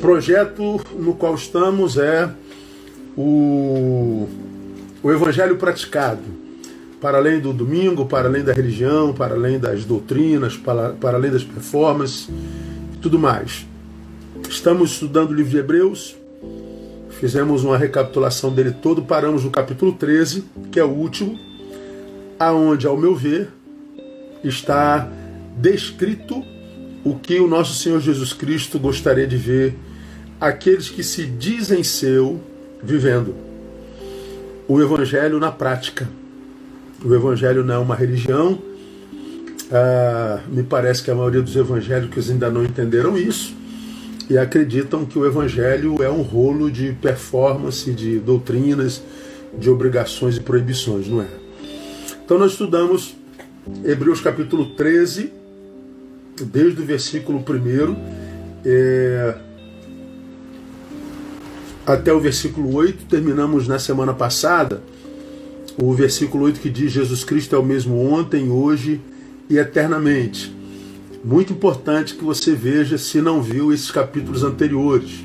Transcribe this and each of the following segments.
projeto no qual estamos é o, o Evangelho praticado, para além do domingo, para além da religião, para além das doutrinas, para, para além das performances e tudo mais. Estamos estudando o livro de Hebreus, fizemos uma recapitulação dele todo, paramos no capítulo 13, que é o último, aonde, ao meu ver, está descrito o que o nosso Senhor Jesus Cristo gostaria de ver aqueles que se dizem seu vivendo. O Evangelho na prática. O Evangelho não é uma religião. Ah, me parece que a maioria dos evangélicos ainda não entenderam isso e acreditam que o Evangelho é um rolo de performance, de doutrinas, de obrigações e proibições, não é? Então nós estudamos Hebreus capítulo 13, desde o versículo 1 é, até o versículo 8. Terminamos na semana passada o versículo 8 que diz: Jesus Cristo é o mesmo ontem, hoje e eternamente. Muito importante que você veja, se não viu, esses capítulos anteriores,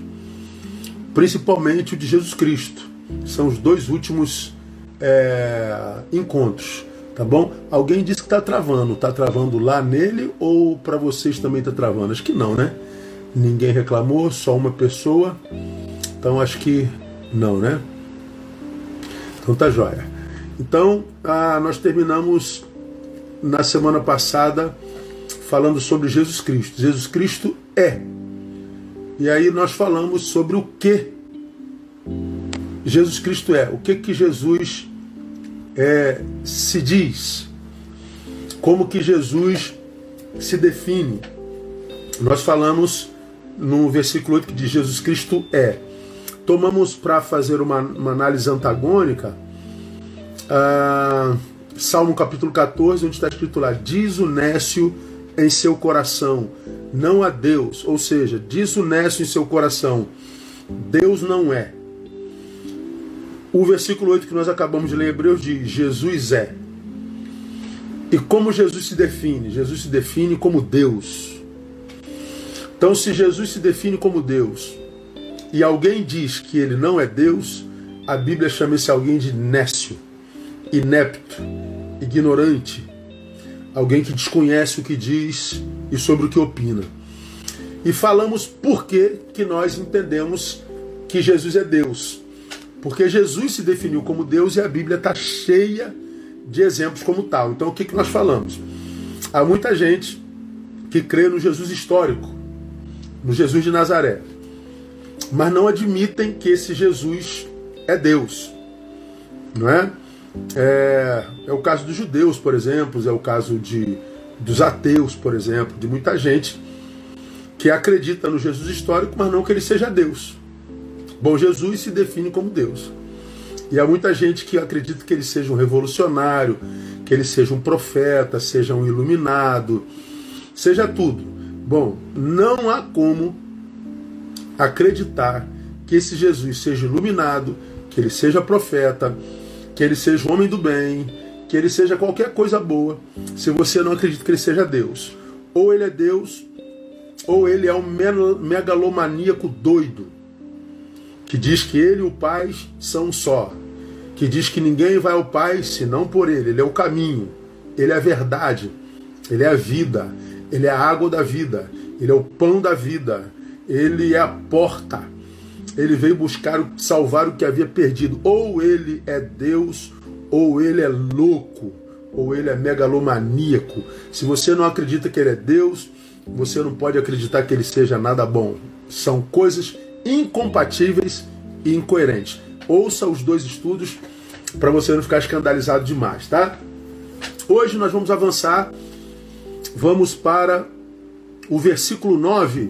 principalmente o de Jesus Cristo. São os dois últimos é, encontros. Tá bom? Alguém disse que está travando. Está travando lá nele ou para vocês também está travando? Acho que não, né? Ninguém reclamou, só uma pessoa. Então acho que não, né? Então tá jóia. Então ah, nós terminamos na semana passada falando sobre Jesus Cristo. Jesus Cristo é. E aí nós falamos sobre o que Jesus Cristo é. O que que Jesus é, se diz, como que Jesus se define. Nós falamos no versículo 8 que Jesus Cristo é. Tomamos para fazer uma, uma, análise antagônica uh, Salmo capítulo 14, onde está escrito lá: Diz o nécio em seu coração, não a Deus. Ou seja, diz o nécio em seu coração: Deus não é. O versículo 8 que nós acabamos de ler em Hebreus diz: Jesus é. E como Jesus se define? Jesus se define como Deus. Então, se Jesus se define como Deus e alguém diz que ele não é Deus, a Bíblia chama esse alguém de nécio, inepto, ignorante, alguém que desconhece o que diz e sobre o que opina. E falamos por que, que nós entendemos que Jesus é Deus. Porque Jesus se definiu como Deus e a Bíblia está cheia de exemplos como tal. Então o que, que nós falamos? Há muita gente que crê no Jesus histórico, no Jesus de Nazaré, mas não admitem que esse Jesus é Deus. Não é? É, é o caso dos judeus, por exemplo, é o caso de, dos ateus, por exemplo, de muita gente que acredita no Jesus histórico, mas não que ele seja Deus. Bom, Jesus se define como Deus. E há muita gente que acredita que ele seja um revolucionário, que ele seja um profeta, seja um iluminado, seja tudo. Bom, não há como acreditar que esse Jesus seja iluminado, que ele seja profeta, que ele seja um homem do bem, que ele seja qualquer coisa boa, se você não acredita que ele seja Deus. Ou ele é Deus, ou ele é um megalomaníaco doido que diz que ele e o Pai são só, que diz que ninguém vai ao Pai senão por ele, ele é o caminho, ele é a verdade, ele é a vida, ele é a água da vida, ele é o pão da vida, ele é a porta. Ele veio buscar salvar o que havia perdido. Ou ele é Deus, ou ele é louco, ou ele é megalomaníaco. Se você não acredita que ele é Deus, você não pode acreditar que ele seja nada bom. São coisas incompatíveis e incoerentes. Ouça os dois estudos para você não ficar escandalizado demais, tá? Hoje nós vamos avançar, vamos para o versículo 9,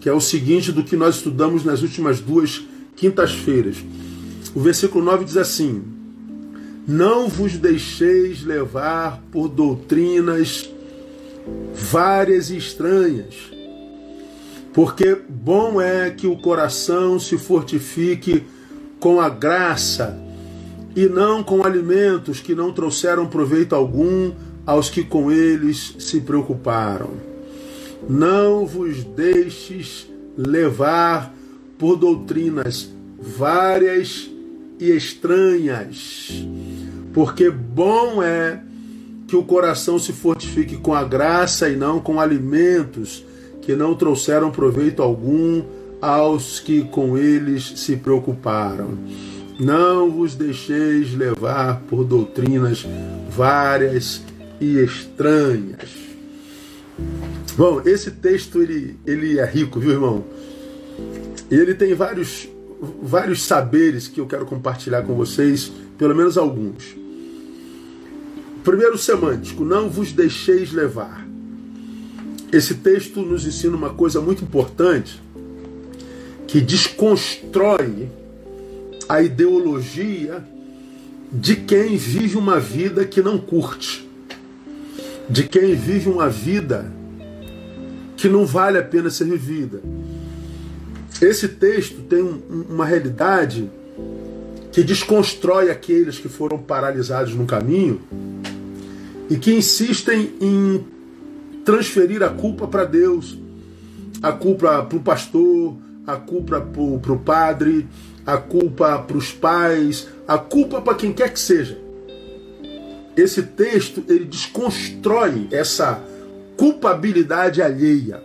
que é o seguinte do que nós estudamos nas últimas duas quintas-feiras. O versículo 9 diz assim: Não vos deixeis levar por doutrinas várias e estranhas porque bom é que o coração se fortifique com a graça e não com alimentos que não trouxeram proveito algum aos que com eles se preocuparam. Não vos deixes levar por doutrinas várias e estranhas, porque bom é que o coração se fortifique com a graça e não com alimentos que não trouxeram proveito algum aos que com eles se preocuparam. Não vos deixeis levar por doutrinas várias e estranhas. Bom, esse texto ele, ele é rico, viu, irmão? E ele tem vários, vários saberes que eu quero compartilhar com vocês, pelo menos alguns. Primeiro, semântico: não vos deixeis levar. Esse texto nos ensina uma coisa muito importante que desconstrói a ideologia de quem vive uma vida que não curte, de quem vive uma vida que não vale a pena ser vivida. Esse texto tem um, uma realidade que desconstrói aqueles que foram paralisados no caminho e que insistem em transferir a culpa para Deus, a culpa para o pastor, a culpa para o padre, a culpa para os pais, a culpa para quem quer que seja. Esse texto ele desconstrói essa culpabilidade alheia.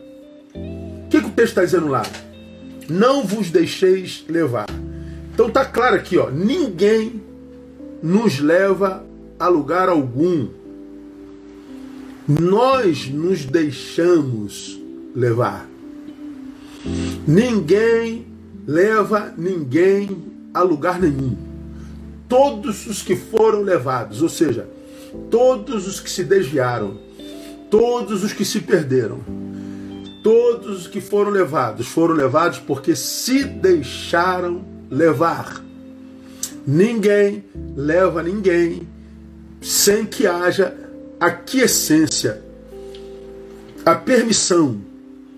O que, que o texto está dizendo lá? Não vos deixeis levar. Então tá claro aqui, ó, ninguém nos leva a lugar algum. Nós nos deixamos levar. Ninguém leva ninguém a lugar nenhum. Todos os que foram levados, ou seja, todos os que se desviaram, todos os que se perderam, todos os que foram levados, foram levados porque se deixaram levar. Ninguém leva ninguém sem que haja a quiescência, a permissão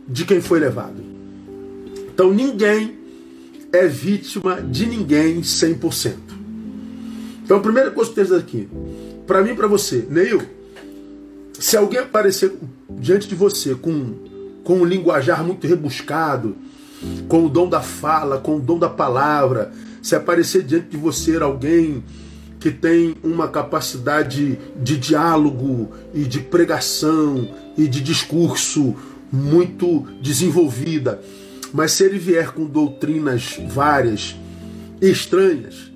de quem foi levado. Então ninguém é vítima de ninguém 100%. Então a primeira coisa que eu aqui, para mim e para você, Neil, se alguém aparecer diante de você com, com um linguajar muito rebuscado, com o dom da fala, com o dom da palavra, se aparecer diante de você alguém que tem uma capacidade de diálogo e de pregação e de discurso muito desenvolvida, mas se ele vier com doutrinas várias, estranhas,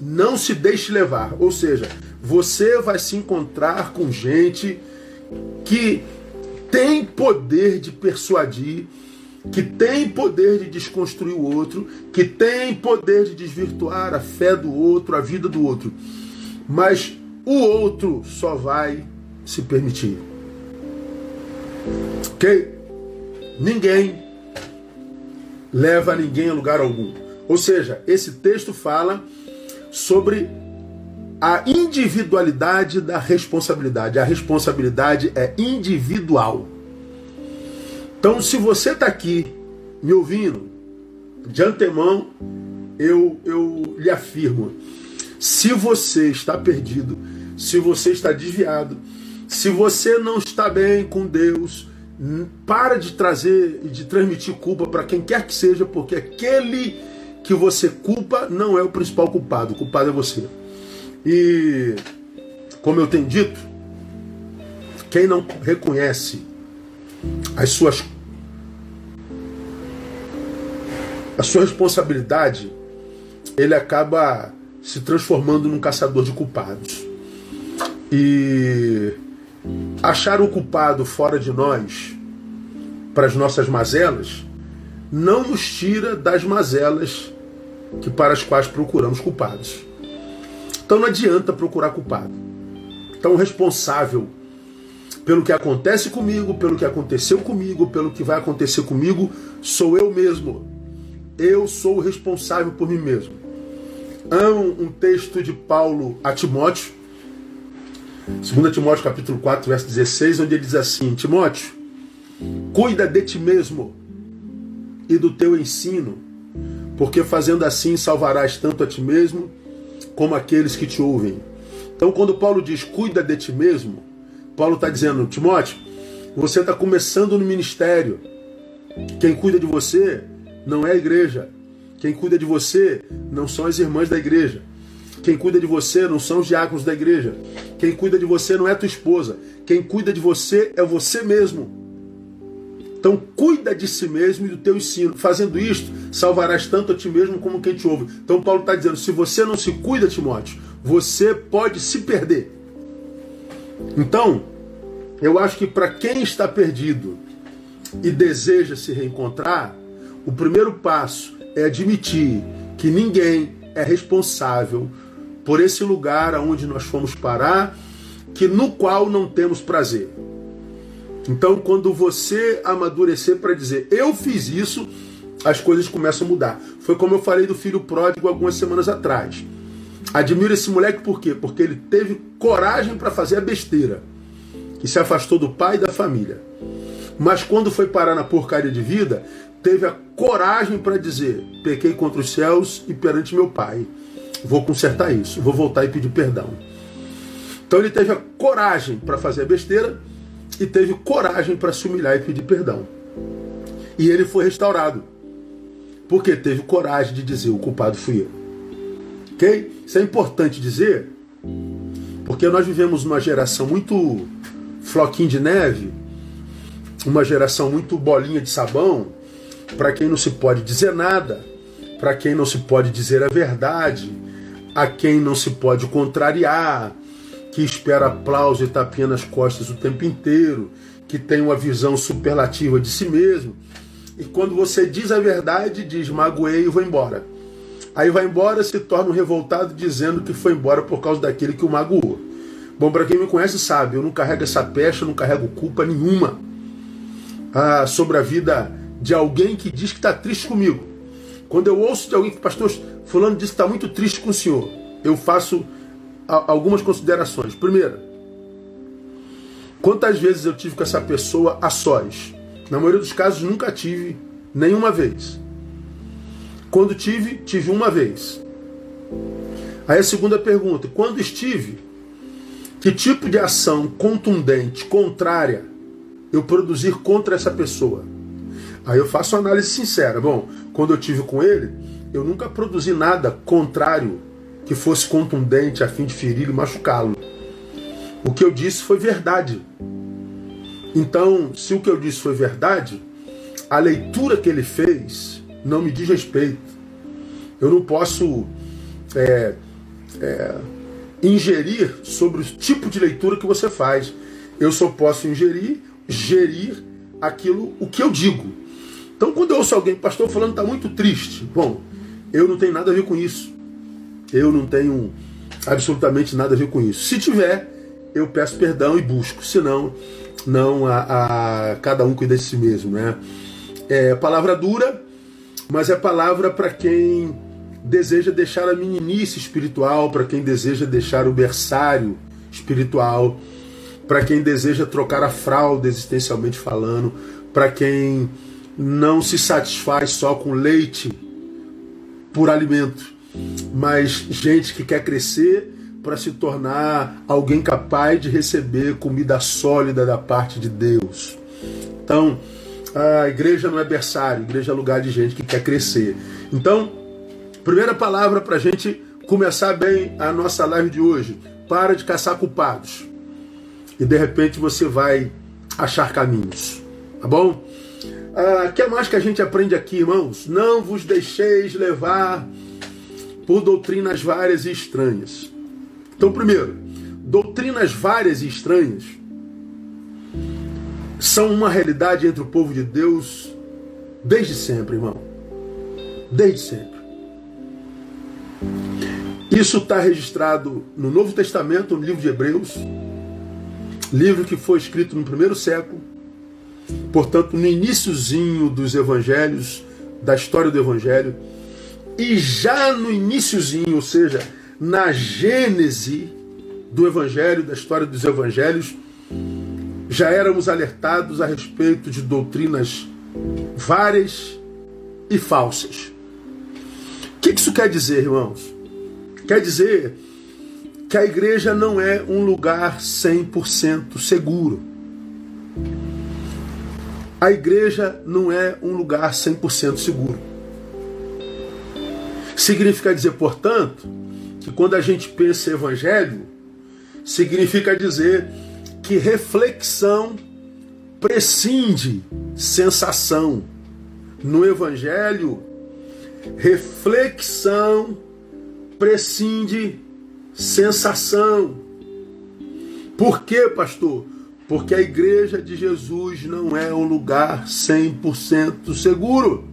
não se deixe levar. Ou seja, você vai se encontrar com gente que tem poder de persuadir, que tem poder de desconstruir o outro, que tem poder de desvirtuar a fé do outro, a vida do outro. Mas o outro só vai se permitir. Ok? Ninguém leva ninguém a lugar algum. Ou seja, esse texto fala sobre a individualidade da responsabilidade. A responsabilidade é individual. Então, se você está aqui me ouvindo, de antemão, eu, eu lhe afirmo: se você está perdido, se você está desviado, se você não está bem com Deus, para de trazer e de transmitir culpa para quem quer que seja, porque aquele que você culpa não é o principal culpado, o culpado é você. E, como eu tenho dito, quem não reconhece as suas a sua responsabilidade, ele acaba se transformando num caçador de culpados. E achar o culpado fora de nós para as nossas mazelas não nos tira das mazelas que para as quais procuramos culpados. Então não adianta procurar culpado. Então o responsável pelo que acontece comigo, pelo que aconteceu comigo, pelo que vai acontecer comigo, sou eu mesmo. Eu sou o responsável por mim mesmo. Um, um texto de Paulo a Timóteo, 2 Timóteo capítulo 4, verso 16, onde ele diz assim: Timóteo, cuida de ti mesmo e do teu ensino, porque fazendo assim salvarás tanto a ti mesmo como aqueles que te ouvem. Então, quando Paulo diz cuida de ti mesmo, Paulo está dizendo, Timóteo, você está começando no ministério, Quem cuida de você não é a igreja. Quem cuida de você não são as irmãs da igreja. Quem cuida de você não são os diáconos da igreja. Quem cuida de você não é tua esposa. Quem cuida de você é você mesmo. Então cuida de si mesmo e do teu ensino. Fazendo isto, salvarás tanto a ti mesmo como quem te ouve. Então Paulo está dizendo: se você não se cuida, Timóteo, você pode se perder. Então, eu acho que para quem está perdido e deseja se reencontrar, o primeiro passo é admitir que ninguém é responsável por esse lugar aonde nós fomos parar, que no qual não temos prazer. Então, quando você amadurecer para dizer eu fiz isso, as coisas começam a mudar. Foi como eu falei do filho pródigo algumas semanas atrás. Admiro esse moleque por quê? Porque ele teve coragem para fazer a besteira, que se afastou do pai e da família. Mas quando foi parar na porcaria de vida, teve a coragem para dizer: pequei contra os céus e perante meu pai. Vou consertar isso, vou voltar e pedir perdão. Então ele teve a coragem para fazer a besteira e teve coragem para se humilhar e pedir perdão. E ele foi restaurado. Porque teve coragem de dizer: o culpado fui eu. Ok? Isso é importante dizer, porque nós vivemos uma geração muito floquinho de neve, uma geração muito bolinha de sabão, para quem não se pode dizer nada, para quem não se pode dizer a verdade, a quem não se pode contrariar, que espera aplauso e tapinha nas costas o tempo inteiro, que tem uma visão superlativa de si mesmo. E quando você diz a verdade, diz magoei e vou embora. Aí vai embora, se torna um revoltado dizendo que foi embora por causa daquele que o magoou. Bom, para quem me conhece sabe, eu não carrego essa pecha, não carrego culpa nenhuma ah, sobre a vida de alguém que diz que está triste comigo. Quando eu ouço de alguém que, pastor, fulano disse que está muito triste com o senhor, eu faço algumas considerações. Primeira, quantas vezes eu tive com essa pessoa a sós? Na maioria dos casos, nunca tive nenhuma vez. Quando tive, tive uma vez. Aí a segunda pergunta: quando estive, que tipo de ação contundente, contrária, eu produzir contra essa pessoa? Aí eu faço uma análise sincera. Bom, quando eu tive com ele, eu nunca produzi nada contrário que fosse contundente a fim de ferir e machucá-lo. O que eu disse foi verdade. Então, se o que eu disse foi verdade, a leitura que ele fez não me diz respeito. Eu não posso é, é, ingerir sobre o tipo de leitura que você faz. Eu só posso ingerir, gerir aquilo, o que eu digo. Então, quando eu ouço alguém, pastor, falando está muito triste, bom, eu não tenho nada a ver com isso. Eu não tenho absolutamente nada a ver com isso. Se tiver, eu peço perdão e busco. Senão, não a, a cada um cuida de si mesmo, né? É palavra dura, mas é palavra para quem deseja deixar a meninice espiritual, para quem deseja deixar o berçário espiritual, para quem deseja trocar a fralda existencialmente falando, para quem não se satisfaz só com leite por alimento, mas gente que quer crescer para se tornar alguém capaz de receber comida sólida da parte de Deus. Então, a igreja não é berçário, a igreja é lugar de gente que quer crescer. Então, primeira palavra para a gente começar bem a nossa live de hoje: para de caçar culpados. E de repente você vai achar caminhos. Tá bom? O ah, que mais que a gente aprende aqui, irmãos? Não vos deixeis levar por doutrinas várias e estranhas. Então, primeiro, doutrinas várias e estranhas são uma realidade entre o povo de Deus desde sempre, irmão. Desde sempre. Isso está registrado no Novo Testamento, no livro de Hebreus, livro que foi escrito no primeiro século, portanto, no iníciozinho dos evangelhos, da história do evangelho, e já no iníciozinho, ou seja, na gênese do evangelho, da história dos evangelhos, já éramos alertados a respeito de doutrinas várias e falsas. O que isso quer dizer, irmãos? Quer dizer que a igreja não é um lugar 100% seguro. A igreja não é um lugar 100% seguro. Significa dizer, portanto, que quando a gente pensa em evangelho, significa dizer que reflexão prescinde sensação. No evangelho, reflexão prescinde sensação. Por quê, pastor? Porque a igreja de Jesus não é um lugar 100% seguro.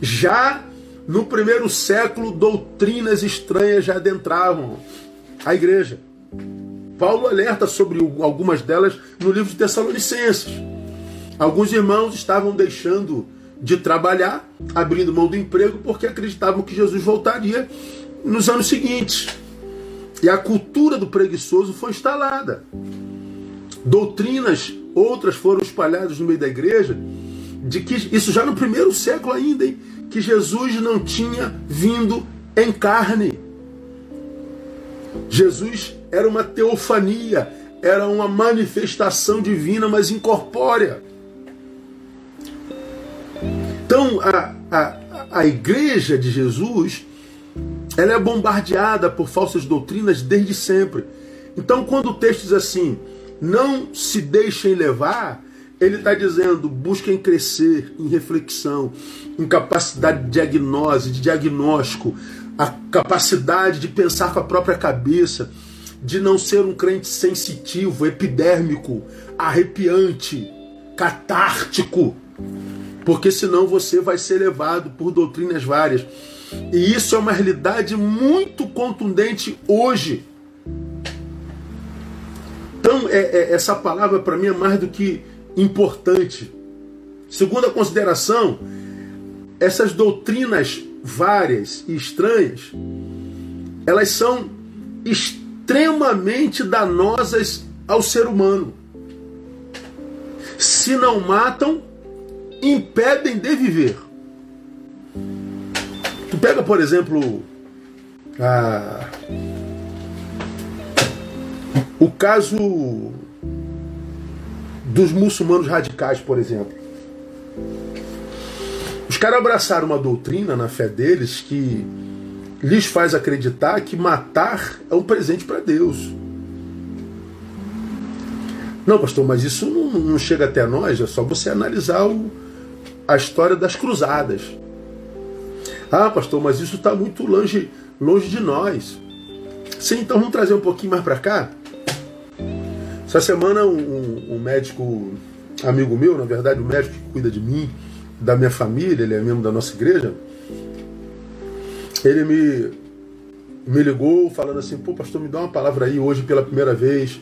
Já no primeiro século, doutrinas estranhas já adentravam a igreja. Paulo alerta sobre algumas delas no livro de Tessalonicenses. Alguns irmãos estavam deixando de trabalhar, abrindo mão do emprego, porque acreditavam que Jesus voltaria nos anos seguintes. E a cultura do preguiçoso foi instalada. Doutrinas outras foram espalhadas no meio da igreja, de que isso já no primeiro século ainda, hein, que Jesus não tinha vindo em carne. Jesus era uma teofania, era uma manifestação divina, mas incorpórea. Então, a, a, a igreja de Jesus ela é bombardeada por falsas doutrinas desde sempre. Então, quando o texto diz assim, não se deixem levar, ele está dizendo, busquem crescer em reflexão, em capacidade de diagnose, de diagnóstico, a capacidade de pensar com a própria cabeça, de não ser um crente sensitivo, epidérmico, arrepiante, catártico, porque senão você vai ser levado por doutrinas várias. E isso é uma realidade muito contundente hoje. Então, é, é, essa palavra para mim é mais do que importante. Segunda consideração, essas doutrinas várias e estranhas, elas são extremamente danosas ao ser humano. Se não matam, impedem de viver. Tu pega, por exemplo, a... o caso dos muçulmanos radicais, por exemplo. Os caras abraçaram uma doutrina na fé deles que lhes faz acreditar que matar é um presente para Deus. Não, pastor, mas isso não, não, chega até nós, é só você analisar o, a história das cruzadas. Ah, pastor, mas isso está muito longe, longe de nós. Sim, então vamos trazer um pouquinho mais para cá. Essa semana um, um, médico amigo meu, na verdade, o um médico que cuida de mim, da minha família, ele é membro da nossa igreja, ele me, me ligou falando assim, pô pastor, me dá uma palavra aí hoje pela primeira vez.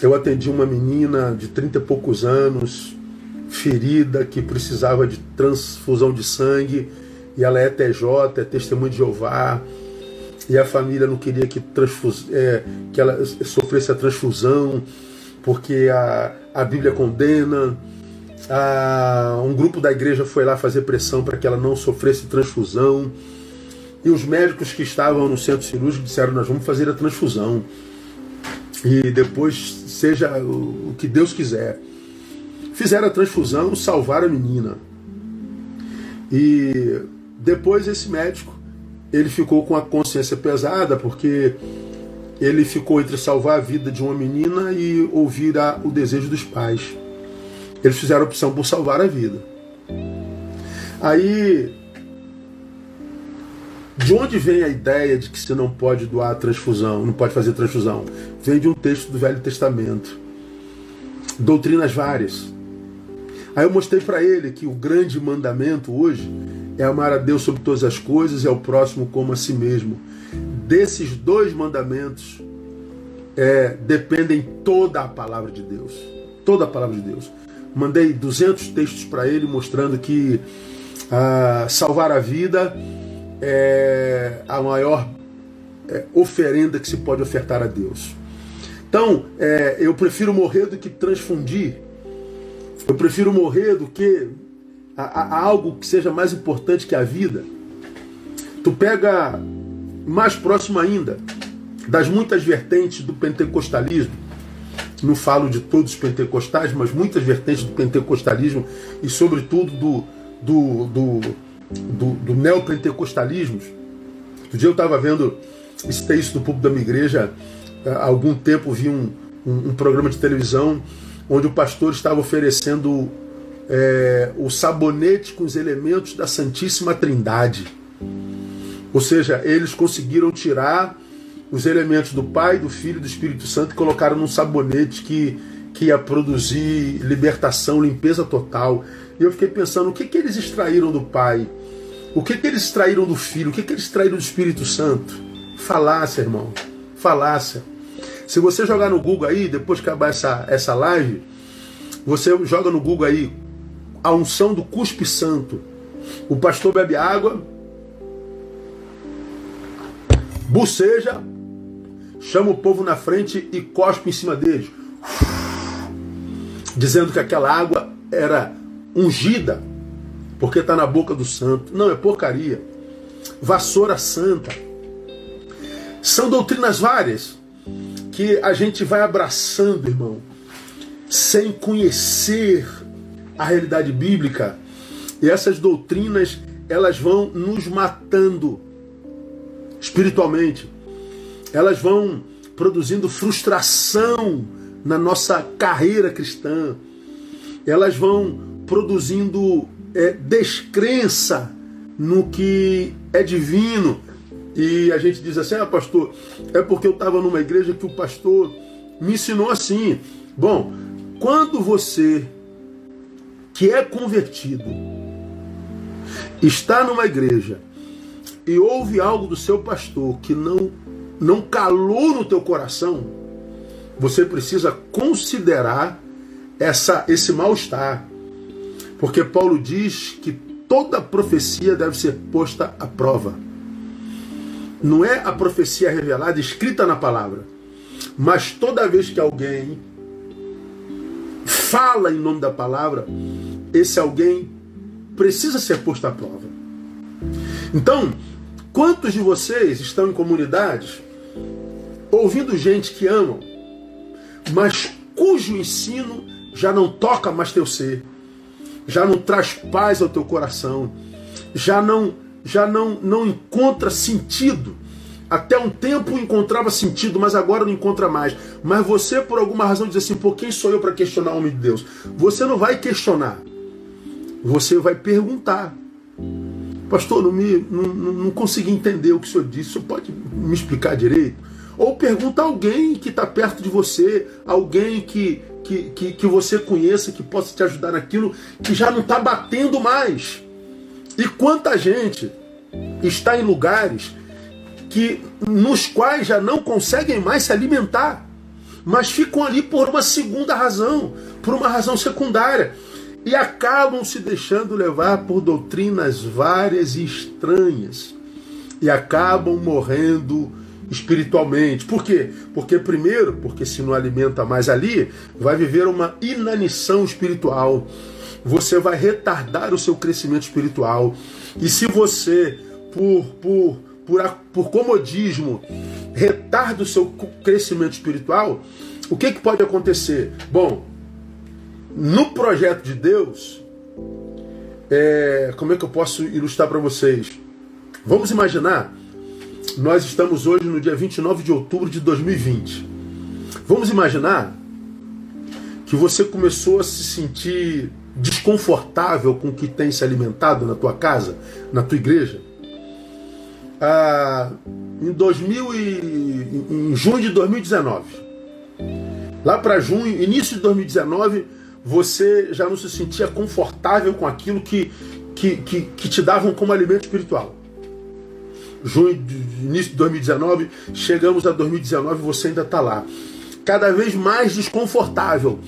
Eu atendi uma menina de 30 e poucos anos, ferida, que precisava de transfusão de sangue e ela é TJ, é testemunho de Jeová, e a família não queria que, transfus, é, que ela sofresse a transfusão, porque a, a Bíblia condena. A, um grupo da igreja foi lá fazer pressão para que ela não sofresse transfusão. E os médicos que estavam no centro cirúrgico disseram: Nós vamos fazer a transfusão. E depois, seja o, o que Deus quiser. Fizeram a transfusão, salvaram a menina. E depois esse médico, ele ficou com a consciência pesada porque ele ficou entre salvar a vida de uma menina e ouvir a, o desejo dos pais. Eles fizeram a opção por salvar a vida. Aí, de onde vem a ideia de que você não pode doar transfusão, não pode fazer transfusão? Vem de um texto do Velho Testamento. Doutrinas várias. Aí eu mostrei para ele que o grande mandamento hoje é amar a Deus sobre todas as coisas e ao próximo como a si mesmo. Desses dois mandamentos é, dependem toda a palavra de Deus. Toda a palavra de Deus. Mandei 200 textos para ele mostrando que ah, salvar a vida é a maior é, oferenda que se pode ofertar a Deus. Então, é, eu prefiro morrer do que transfundir. Eu prefiro morrer do que a, a algo que seja mais importante que a vida. Tu pega mais próximo ainda das muitas vertentes do pentecostalismo, não falo de todos os pentecostais, mas muitas vertentes do pentecostalismo e, sobretudo, do, do, do, do, do neopentecostalismo. Outro dia eu estava vendo esse texto do público da minha igreja, há algum tempo vi um, um, um programa de televisão onde o pastor estava oferecendo é, o sabonete com os elementos da Santíssima Trindade. Ou seja, eles conseguiram tirar os elementos do Pai, do Filho e do Espírito Santo e colocaram num sabonete que, que ia produzir libertação, limpeza total. E eu fiquei pensando, o que, que eles extraíram do Pai? O que, que eles extraíram do Filho? O que, que eles extraíram do Espírito Santo? Falácia, irmão. Falácia. Se você jogar no Google aí, depois que acabar essa, essa live, você joga no Google aí a unção do cuspe santo. O pastor bebe água, buceja, chama o povo na frente e cospe em cima deles. Dizendo que aquela água era ungida, porque está na boca do santo. Não, é porcaria. Vassoura santa. São doutrinas várias que a gente vai abraçando, irmão, sem conhecer a realidade bíblica. E essas doutrinas, elas vão nos matando espiritualmente elas vão produzindo frustração na nossa carreira cristã, elas vão produzindo é, descrença no que é divino. E a gente diz assim: ah, pastor, é porque eu estava numa igreja que o pastor me ensinou assim. Bom, quando você que é convertido está numa igreja e ouve algo do seu pastor que não não calou no teu coração, você precisa considerar essa, esse mal-estar. Porque Paulo diz que toda profecia deve ser posta à prova. Não é a profecia revelada, escrita na palavra. Mas toda vez que alguém fala em nome da palavra, esse alguém precisa ser posto à prova. Então, quantos de vocês estão em comunidades ouvindo gente que amam, mas cujo ensino já não toca mais teu ser, já não traz paz ao teu coração, já não já não não encontra sentido. Até um tempo encontrava sentido, mas agora não encontra mais. Mas você, por alguma razão, diz assim: por quem sou eu para questionar o homem de Deus? Você não vai questionar, você vai perguntar. Pastor, não, me, não, não consegui entender o que o senhor disse. O senhor pode me explicar direito? Ou pergunta a alguém que está perto de você, alguém que, que, que, que, você conheça, que possa te ajudar naquilo, que já não está batendo mais. E quanta gente está em lugares que nos quais já não conseguem mais se alimentar, mas ficam ali por uma segunda razão, por uma razão secundária, e acabam se deixando levar por doutrinas várias e estranhas, e acabam morrendo espiritualmente. Por quê? Porque, primeiro, porque se não alimenta mais ali, vai viver uma inanição espiritual. Você vai retardar o seu crescimento espiritual. E se você, por, por, por, por comodismo, retarda o seu crescimento espiritual, o que, que pode acontecer? Bom, no projeto de Deus, é, como é que eu posso ilustrar para vocês? Vamos imaginar nós estamos hoje no dia 29 de outubro de 2020. Vamos imaginar que você começou a se sentir desconfortável com o que tem se alimentado na tua casa, na tua igreja. Ah, em, 2000 e, em junho de 2019. Lá para junho, início de 2019, você já não se sentia confortável com aquilo que, que, que, que te davam como alimento espiritual junho, início de 2019, chegamos a 2019 e você ainda está lá. Cada vez mais desconfortável,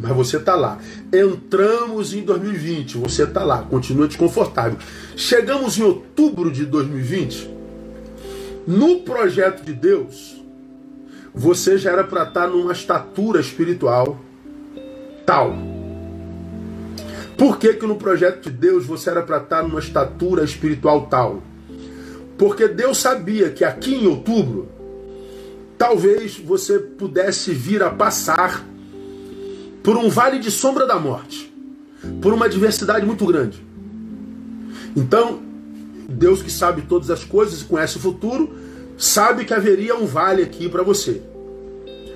mas você está lá. Entramos em 2020, você está lá, continua desconfortável. Chegamos em outubro de 2020, no projeto de Deus, você já era para estar tá numa estatura espiritual tal. Por que, que no projeto de Deus você era para estar tá numa estatura espiritual tal? Porque Deus sabia que aqui em outubro, talvez você pudesse vir a passar por um vale de sombra da morte, por uma adversidade muito grande. Então, Deus que sabe todas as coisas e conhece o futuro, sabe que haveria um vale aqui para você.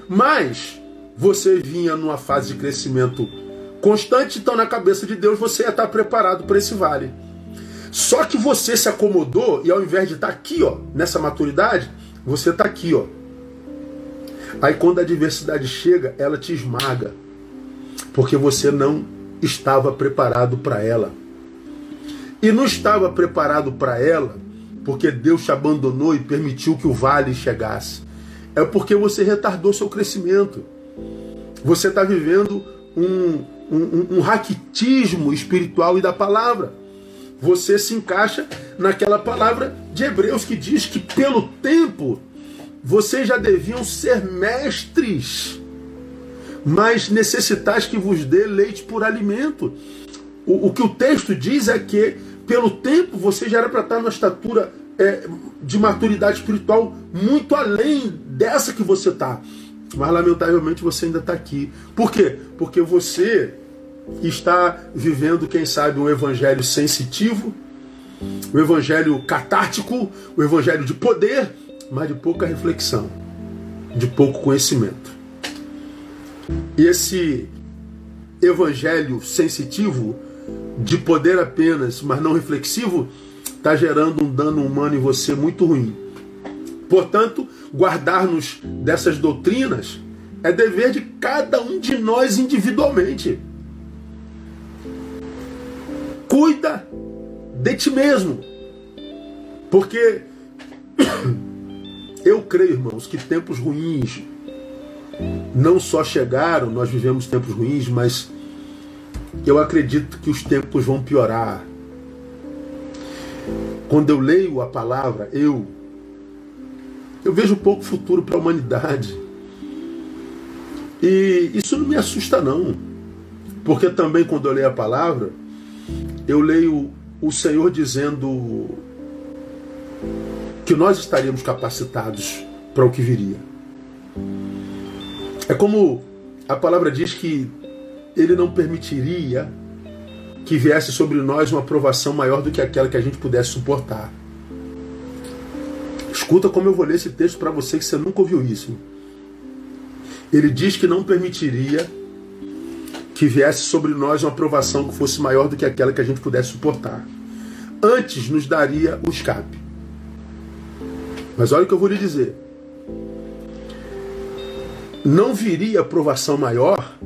Mas você vinha numa fase de crescimento constante, então na cabeça de Deus você ia estar preparado para esse vale. Só que você se acomodou e ao invés de estar aqui, ó, nessa maturidade, você está aqui, ó. Aí quando a adversidade chega, ela te esmaga, porque você não estava preparado para ela. E não estava preparado para ela porque Deus te abandonou e permitiu que o vale chegasse. É porque você retardou seu crescimento. Você está vivendo um, um, um raquitismo espiritual e da palavra. Você se encaixa naquela palavra de Hebreus que diz que pelo tempo vocês já deviam ser mestres, mas necessitais que vos dê leite por alimento. O, o que o texto diz é que pelo tempo você já era para estar numa estatura é, de maturidade espiritual muito além dessa que você está. Mas lamentavelmente você ainda está aqui. Por quê? Porque você está vivendo, quem sabe, um evangelho sensitivo, um evangelho catártico, um evangelho de poder, mas de pouca reflexão, de pouco conhecimento. E esse evangelho sensitivo, de poder apenas, mas não reflexivo, está gerando um dano humano em você muito ruim. Portanto, guardar-nos dessas doutrinas é dever de cada um de nós individualmente. Cuida de ti mesmo. Porque eu creio, irmãos, que tempos ruins não só chegaram, nós vivemos tempos ruins, mas eu acredito que os tempos vão piorar. Quando eu leio a palavra, eu eu vejo pouco futuro para a humanidade. E isso não me assusta não. Porque também quando eu leio a palavra, eu leio o Senhor dizendo que nós estaríamos capacitados para o que viria. É como a palavra diz que ele não permitiria que viesse sobre nós uma provação maior do que aquela que a gente pudesse suportar. Escuta como eu vou ler esse texto para você que você nunca ouviu isso. Ele diz que não permitiria que viesse sobre nós uma provação que fosse maior do que aquela que a gente pudesse suportar. Antes nos daria o escape. Mas olha o que eu vou lhe dizer. Não viria provação maior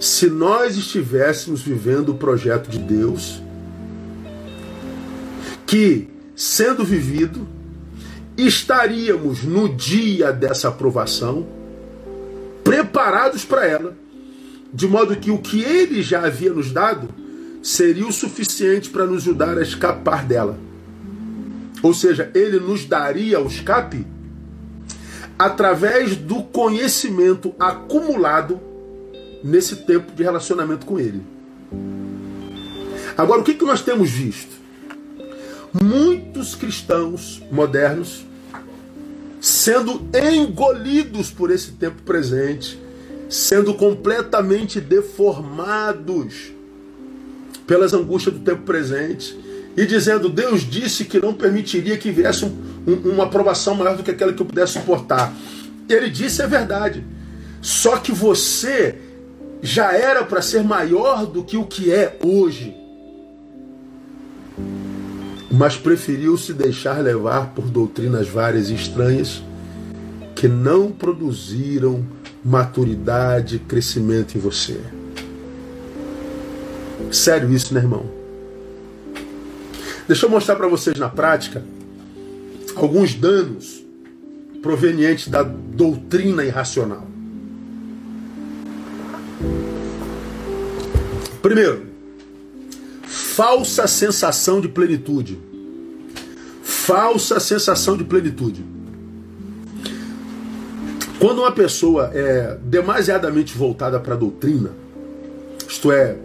se nós estivéssemos vivendo o projeto de Deus, que, sendo vivido, estaríamos no dia dessa aprovação preparados para ela, de modo que o que ele já havia nos dado seria o suficiente para nos ajudar a escapar dela. Ou seja, ele nos daria o escape através do conhecimento acumulado nesse tempo de relacionamento com Ele. Agora, o que, que nós temos visto? Muitos cristãos modernos sendo engolidos por esse tempo presente, sendo completamente deformados pelas angústias do tempo presente e dizendo: Deus disse que não permitiria que viesse um, um, uma aprovação maior do que aquela que eu pudesse suportar. Ele disse é verdade. Só que você já era para ser maior do que o que é hoje. Mas preferiu se deixar levar por doutrinas várias e estranhas que não produziram maturidade e crescimento em você. Sério isso, né, irmão? Deixa eu mostrar para vocês na prática alguns danos provenientes da doutrina irracional. Primeiro, falsa sensação de plenitude. Falsa sensação de plenitude. Quando uma pessoa é demasiadamente voltada para a doutrina, isto é,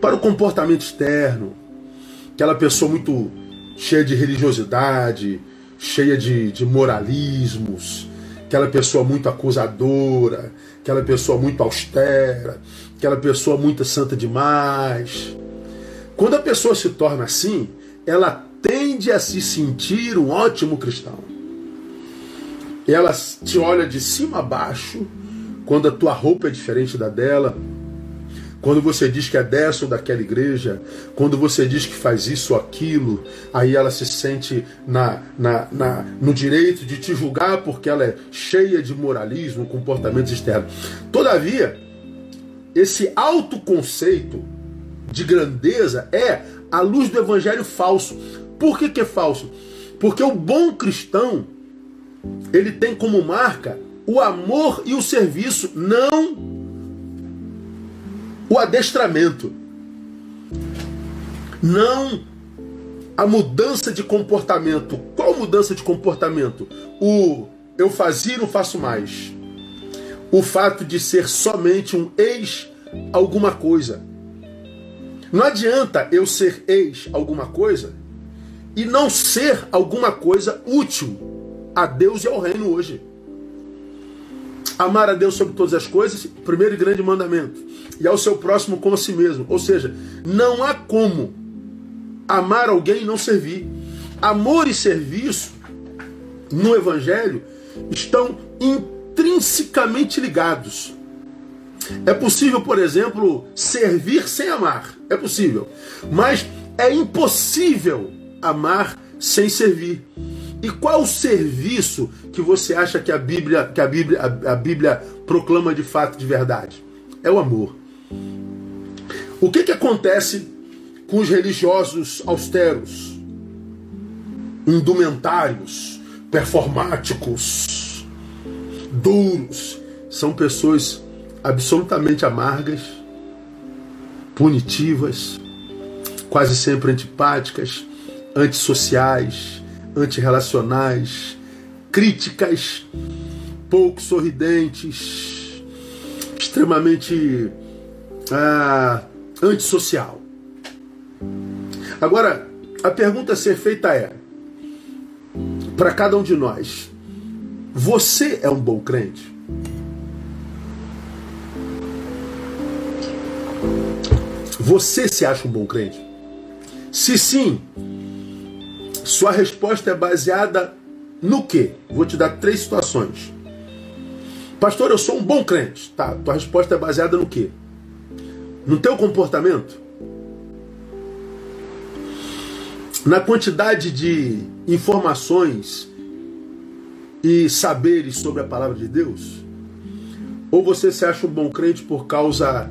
para o comportamento externo, aquela pessoa muito cheia de religiosidade, cheia de, de moralismos, aquela pessoa muito acusadora, aquela pessoa muito austera, aquela pessoa muito santa demais. Quando a pessoa se torna assim, ela tende a se sentir um ótimo cristão. Ela te olha de cima a baixo, quando a tua roupa é diferente da dela, quando você diz que é dessa ou daquela igreja, quando você diz que faz isso ou aquilo, aí ela se sente na, na, na, no direito de te julgar porque ela é cheia de moralismo, comportamentos externos. Todavia, esse autoconceito de grandeza é a luz do evangelho falso. Por que, que é falso? Porque o bom cristão, ele tem como marca o amor e o serviço, não o adestramento. Não a mudança de comportamento. Qual mudança de comportamento? O eu fazia e não faço mais. O fato de ser somente um ex alguma coisa. Não adianta eu ser ex alguma coisa e não ser alguma coisa útil a Deus e ao reino hoje. Amar a Deus sobre todas as coisas, primeiro e grande mandamento e ao seu próximo como a si mesmo. Ou seja, não há como amar alguém e não servir. Amor e serviço no Evangelho estão intrinsecamente ligados. É possível, por exemplo, servir sem amar. É possível. Mas é impossível amar sem servir. E qual o serviço que você acha que a Bíblia, que a Bíblia, a, a Bíblia proclama de fato de verdade? É o amor. O que, que acontece com os religiosos austeros, indumentários, performáticos, duros? São pessoas absolutamente amargas, punitivas, quase sempre antipáticas, antissociais, antirrelacionais, críticas, pouco sorridentes, extremamente ah, antissocial. Agora, a pergunta a ser feita é: para cada um de nós, você é um bom crente? Você se acha um bom crente? Se sim, sua resposta é baseada no quê? Vou te dar três situações. Pastor, eu sou um bom crente. Tá, tua resposta é baseada no quê? no teu comportamento, na quantidade de informações e saberes sobre a palavra de Deus? Ou você se acha um bom crente por causa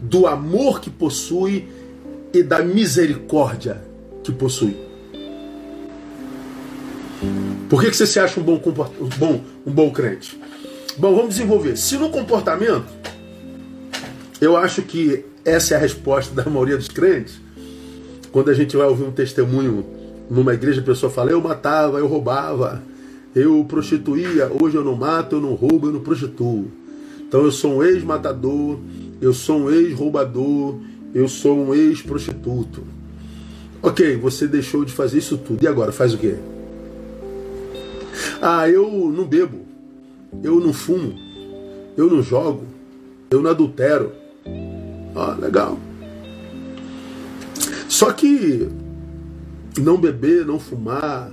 do amor que possui e da misericórdia que possui? Por que, você se acha um bom, um bom, um bom crente? Bom, vamos desenvolver. Se no comportamento eu acho que essa é a resposta da maioria dos crentes. Quando a gente vai ouvir um testemunho numa igreja, a pessoa fala: Eu matava, eu roubava, eu prostituía, hoje eu não mato, eu não roubo, eu não prostituo. Então eu sou um ex-matador, eu sou um ex-roubador, eu sou um ex-prostituto. Ok, você deixou de fazer isso tudo. E agora? Faz o quê? Ah, eu não bebo, eu não fumo, eu não jogo, eu não adultero, ah, legal. Só que não beber, não fumar,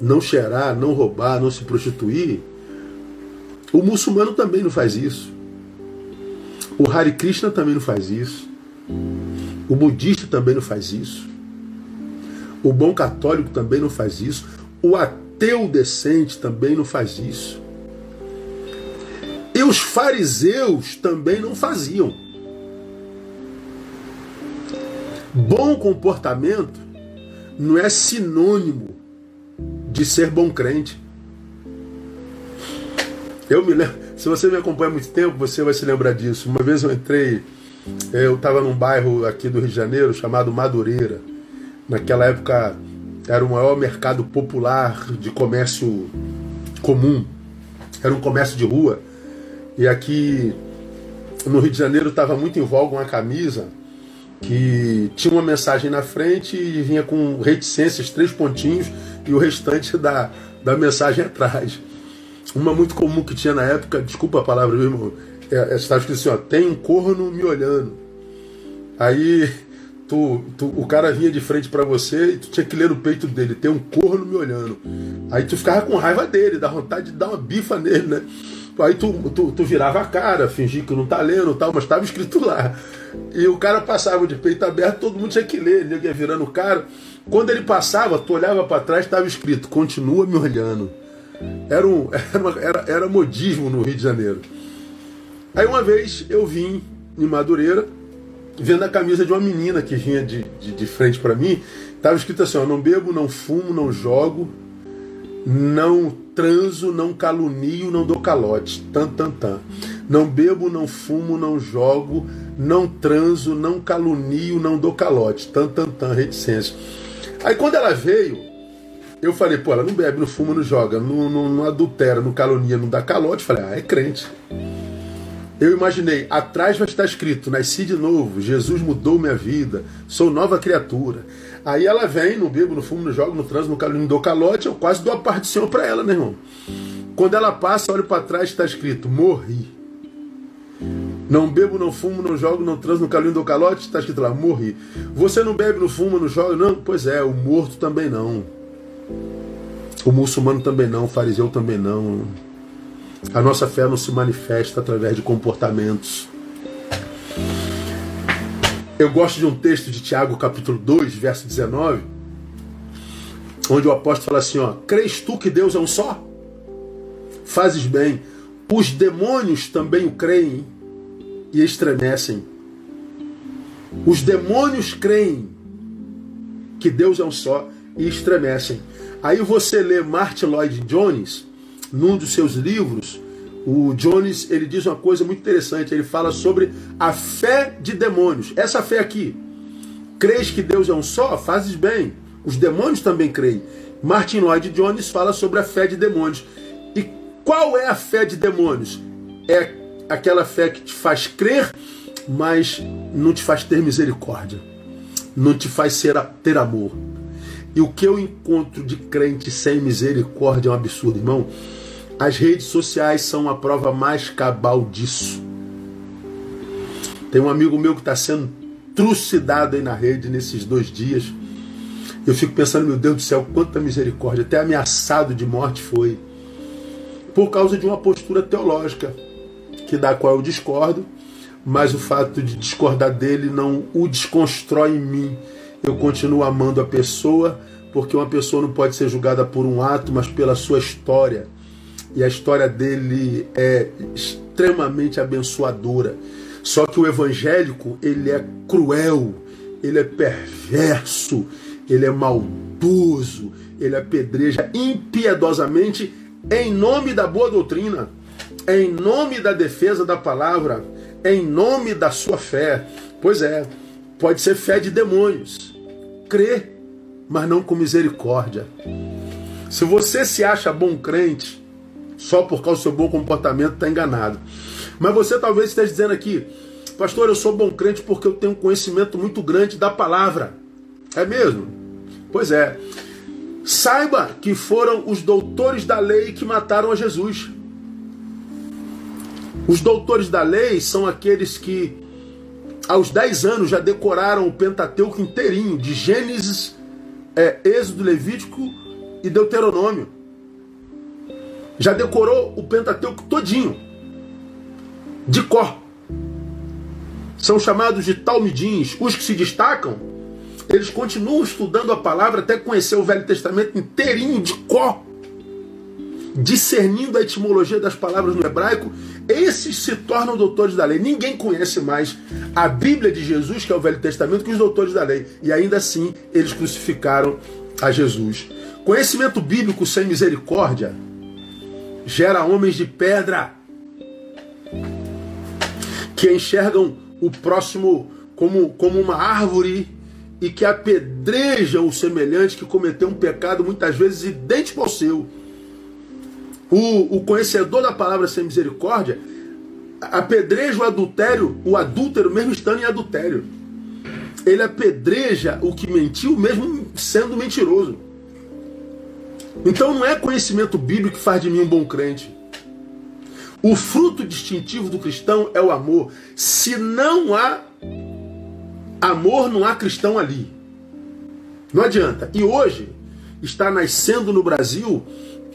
não cheirar, não roubar, não se prostituir, o muçulmano também não faz isso. O Hare Krishna também não faz isso. O budista também não faz isso. O bom católico também não faz isso. O ateu decente também não faz isso. E os fariseus também não faziam. Bom comportamento não é sinônimo de ser bom crente. Eu me lembro, se você me acompanha há muito tempo, você vai se lembrar disso. Uma vez eu entrei, eu estava num bairro aqui do Rio de Janeiro chamado Madureira. Naquela época era o maior mercado popular de comércio comum. Era um comércio de rua. E aqui no Rio de Janeiro estava muito em voga uma camisa que tinha uma mensagem na frente e vinha com reticências, três pontinhos, e o restante da, da mensagem atrás. Uma muito comum que tinha na época, desculpa a palavra, meu irmão, é, é, estava escrito assim, ó, tem um corno me olhando. Aí tu, tu, o cara vinha de frente para você e tu tinha que ler no peito dele, tem um corno me olhando. Aí tu ficava com raiva dele, dá vontade de dar uma bifa nele, né? Aí tu, tu, tu virava a cara, fingia que não tá lendo tal, mas estava escrito lá. E o cara passava de peito aberto, todo mundo tinha que ler, ele ia virando o cara. Quando ele passava, tu olhava para trás, estava escrito, continua me olhando. Era, um, era, era, era modismo no Rio de Janeiro. Aí uma vez eu vim em Madureira, vendo a camisa de uma menina que vinha de, de, de frente para mim, estava escrito assim: ó, não bebo, não fumo, não jogo, não transo, não calunio, não dou calote. Tan, tan, tan. Não bebo, não fumo, não jogo, não transo, não calunio, não dou calote. Tan, tan, tan, reticência. Aí quando ela veio, eu falei, pô, ela não bebe, não fuma, não joga, não, não, não adultera, não calunia, não dá calote. Falei, ah, é crente. Eu imaginei, atrás vai estar escrito: Nasci de novo, Jesus mudou minha vida, sou nova criatura. Aí ela vem, no bebo, no fumo, no jogo, no trânsito, no caminho, dou calote, eu quase dou a parte do Senhor para ela, né, irmão? Quando ela passa, olho para trás, está escrito: Morri. Não bebo, não fumo, não jogo, não transo no caminho do calote, está escrito lá, morri. Você não bebe, não fuma, não joga? Não, pois é, o morto também não. O muçulmano também não, o fariseu também não. A nossa fé não se manifesta através de comportamentos. Eu gosto de um texto de Tiago, capítulo 2, verso 19, onde o apóstolo fala assim: ó, crês tu que Deus é um só? Fazes bem. Os demônios também o creem e estremecem. Os demônios creem que Deus é um só e estremecem. Aí você lê Martin Lloyd Jones, num dos seus livros, o Jones ele diz uma coisa muito interessante. Ele fala sobre a fé de demônios. Essa fé aqui, crês que Deus é um só? Fazes bem. Os demônios também creem. Martin Lloyd Jones fala sobre a fé de demônios. E qual é a fé de demônios? É aquela fé que te faz crer, mas não te faz ter misericórdia, não te faz ser, ter amor. E o que eu encontro de crente sem misericórdia é um absurdo, irmão. As redes sociais são a prova mais cabal disso. Tem um amigo meu que está sendo trucidado aí na rede nesses dois dias. Eu fico pensando, meu Deus do céu, quanta misericórdia. Até ameaçado de morte foi. Por causa de uma postura teológica, que da qual eu discordo, mas o fato de discordar dele não o desconstrói em mim. Eu continuo amando a pessoa, porque uma pessoa não pode ser julgada por um ato, mas pela sua história e a história dele é extremamente abençoadora. Só que o evangélico, ele é cruel, ele é perverso, ele é maldoso, ele apedreja impiedosamente em nome da boa doutrina, em nome da defesa da palavra, em nome da sua fé. Pois é, pode ser fé de demônios. Crê, mas não com misericórdia. Se você se acha bom crente, só por causa do seu bom comportamento está enganado. Mas você talvez esteja dizendo aqui, pastor, eu sou bom crente porque eu tenho um conhecimento muito grande da palavra. É mesmo? Pois é. Saiba que foram os doutores da lei que mataram a Jesus. Os doutores da lei são aqueles que, aos 10 anos, já decoraram o Pentateuco inteirinho, de Gênesis, é, Êxodo, Levítico e Deuteronômio já decorou o Pentateuco todinho, de cor. São chamados de talmidins. Os que se destacam, eles continuam estudando a palavra até conhecer o Velho Testamento inteirinho, de cor. Discernindo a etimologia das palavras no hebraico, esses se tornam doutores da lei. Ninguém conhece mais a Bíblia de Jesus, que é o Velho Testamento, que os doutores da lei. E ainda assim, eles crucificaram a Jesus. Conhecimento bíblico sem misericórdia gera homens de pedra que enxergam o próximo como, como uma árvore e que apedrejam o semelhante que cometeu um pecado muitas vezes idêntico ao seu. O, o conhecedor da palavra sem misericórdia apedreja o adultério, o adúltero, mesmo estando em adultério. Ele apedreja o que mentiu, mesmo sendo mentiroso. Então não é conhecimento bíblico que faz de mim um bom crente. O fruto distintivo do cristão é o amor. Se não há amor, não há cristão ali. Não adianta. E hoje está nascendo no Brasil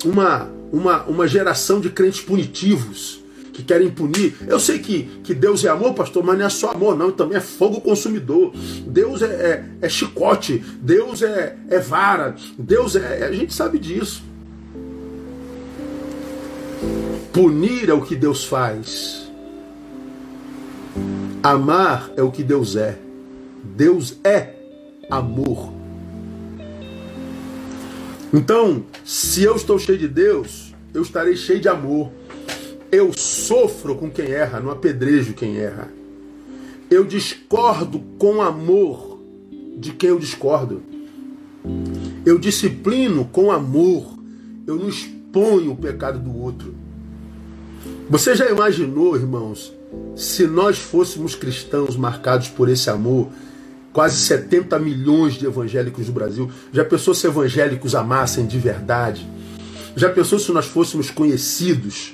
uma, uma, uma geração de crentes punitivos que querem punir. Eu sei que, que Deus é amor, pastor, mas não é só amor, não. Também é fogo consumidor. Deus é, é, é chicote. Deus é, é vara. Deus é. A gente sabe disso. Punir é o que Deus faz. Amar é o que Deus é. Deus é amor. Então, se eu estou cheio de Deus, eu estarei cheio de amor. Eu sofro com quem erra, não apedrejo quem erra. Eu discordo com amor de quem eu discordo. Eu disciplino com amor. Eu não exponho o pecado do outro. Você já imaginou, irmãos, se nós fôssemos cristãos marcados por esse amor, quase 70 milhões de evangélicos no Brasil. Já pensou se evangélicos amassem de verdade? Já pensou se nós fôssemos conhecidos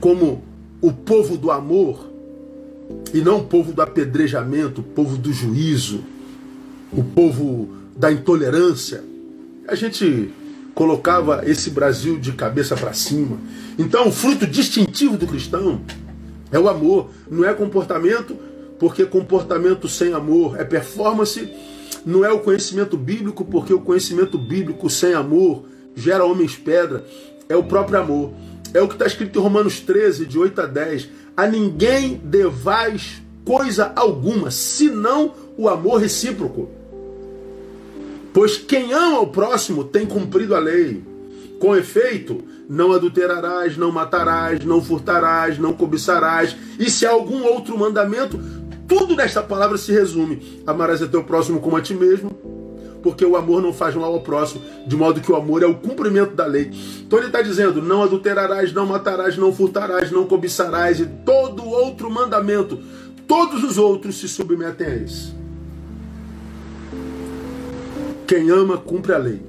como o povo do amor e não o povo do apedrejamento, o povo do juízo, o povo da intolerância? A gente colocava esse Brasil de cabeça para cima. Então, o fruto distintivo do cristão é o amor, não é comportamento, porque comportamento sem amor é performance, não é o conhecimento bíblico, porque o conhecimento bíblico sem amor gera homens pedra, é o próprio amor. É o que está escrito em Romanos 13, de 8 a 10. A ninguém devais coisa alguma, senão o amor recíproco. Pois quem ama o próximo tem cumprido a lei. Com efeito, não adulterarás, não matarás, não furtarás, não cobiçarás. E se há algum outro mandamento, tudo nesta palavra se resume: amarás a teu próximo como a ti mesmo, porque o amor não faz mal ao próximo, de modo que o amor é o cumprimento da lei. Então ele está dizendo: não adulterarás, não matarás, não furtarás, não cobiçarás, e todo outro mandamento, todos os outros se submetem a isso. Quem ama, cumpre a lei.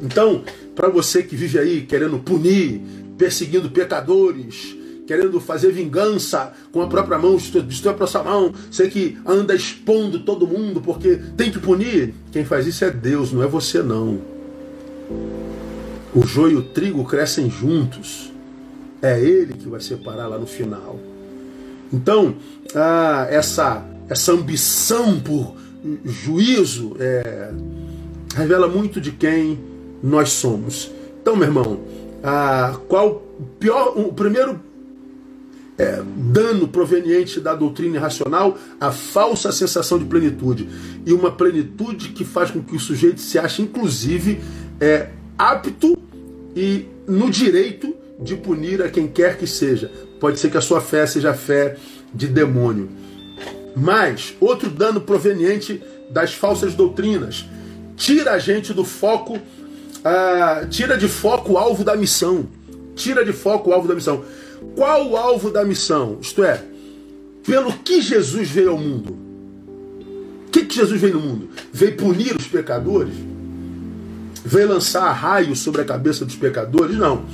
Então, para você que vive aí querendo punir, perseguindo pecadores, querendo fazer vingança com a própria mão, destruir a própria mão, você que anda expondo todo mundo porque tem que punir. Quem faz isso é Deus, não é você não. O joio e o trigo crescem juntos. É Ele que vai separar lá no final. Então, ah, essa, essa ambição por juízo é, revela muito de quem nós somos. Então, meu irmão, ah, qual o pior, o primeiro é, dano proveniente da doutrina irracional, a falsa sensação de plenitude. E uma plenitude que faz com que o sujeito se ache, inclusive, é, apto e no direito de punir a quem quer que seja. Pode ser que a sua fé seja fé de demônio. Mas, outro dano proveniente das falsas doutrinas. Tira a gente do foco, ah, tira de foco o alvo da missão. Tira de foco o alvo da missão. Qual o alvo da missão? Isto é, pelo que Jesus veio ao mundo? O que, que Jesus veio no mundo? Veio punir os pecadores? Veio lançar raios sobre a cabeça dos pecadores? Não.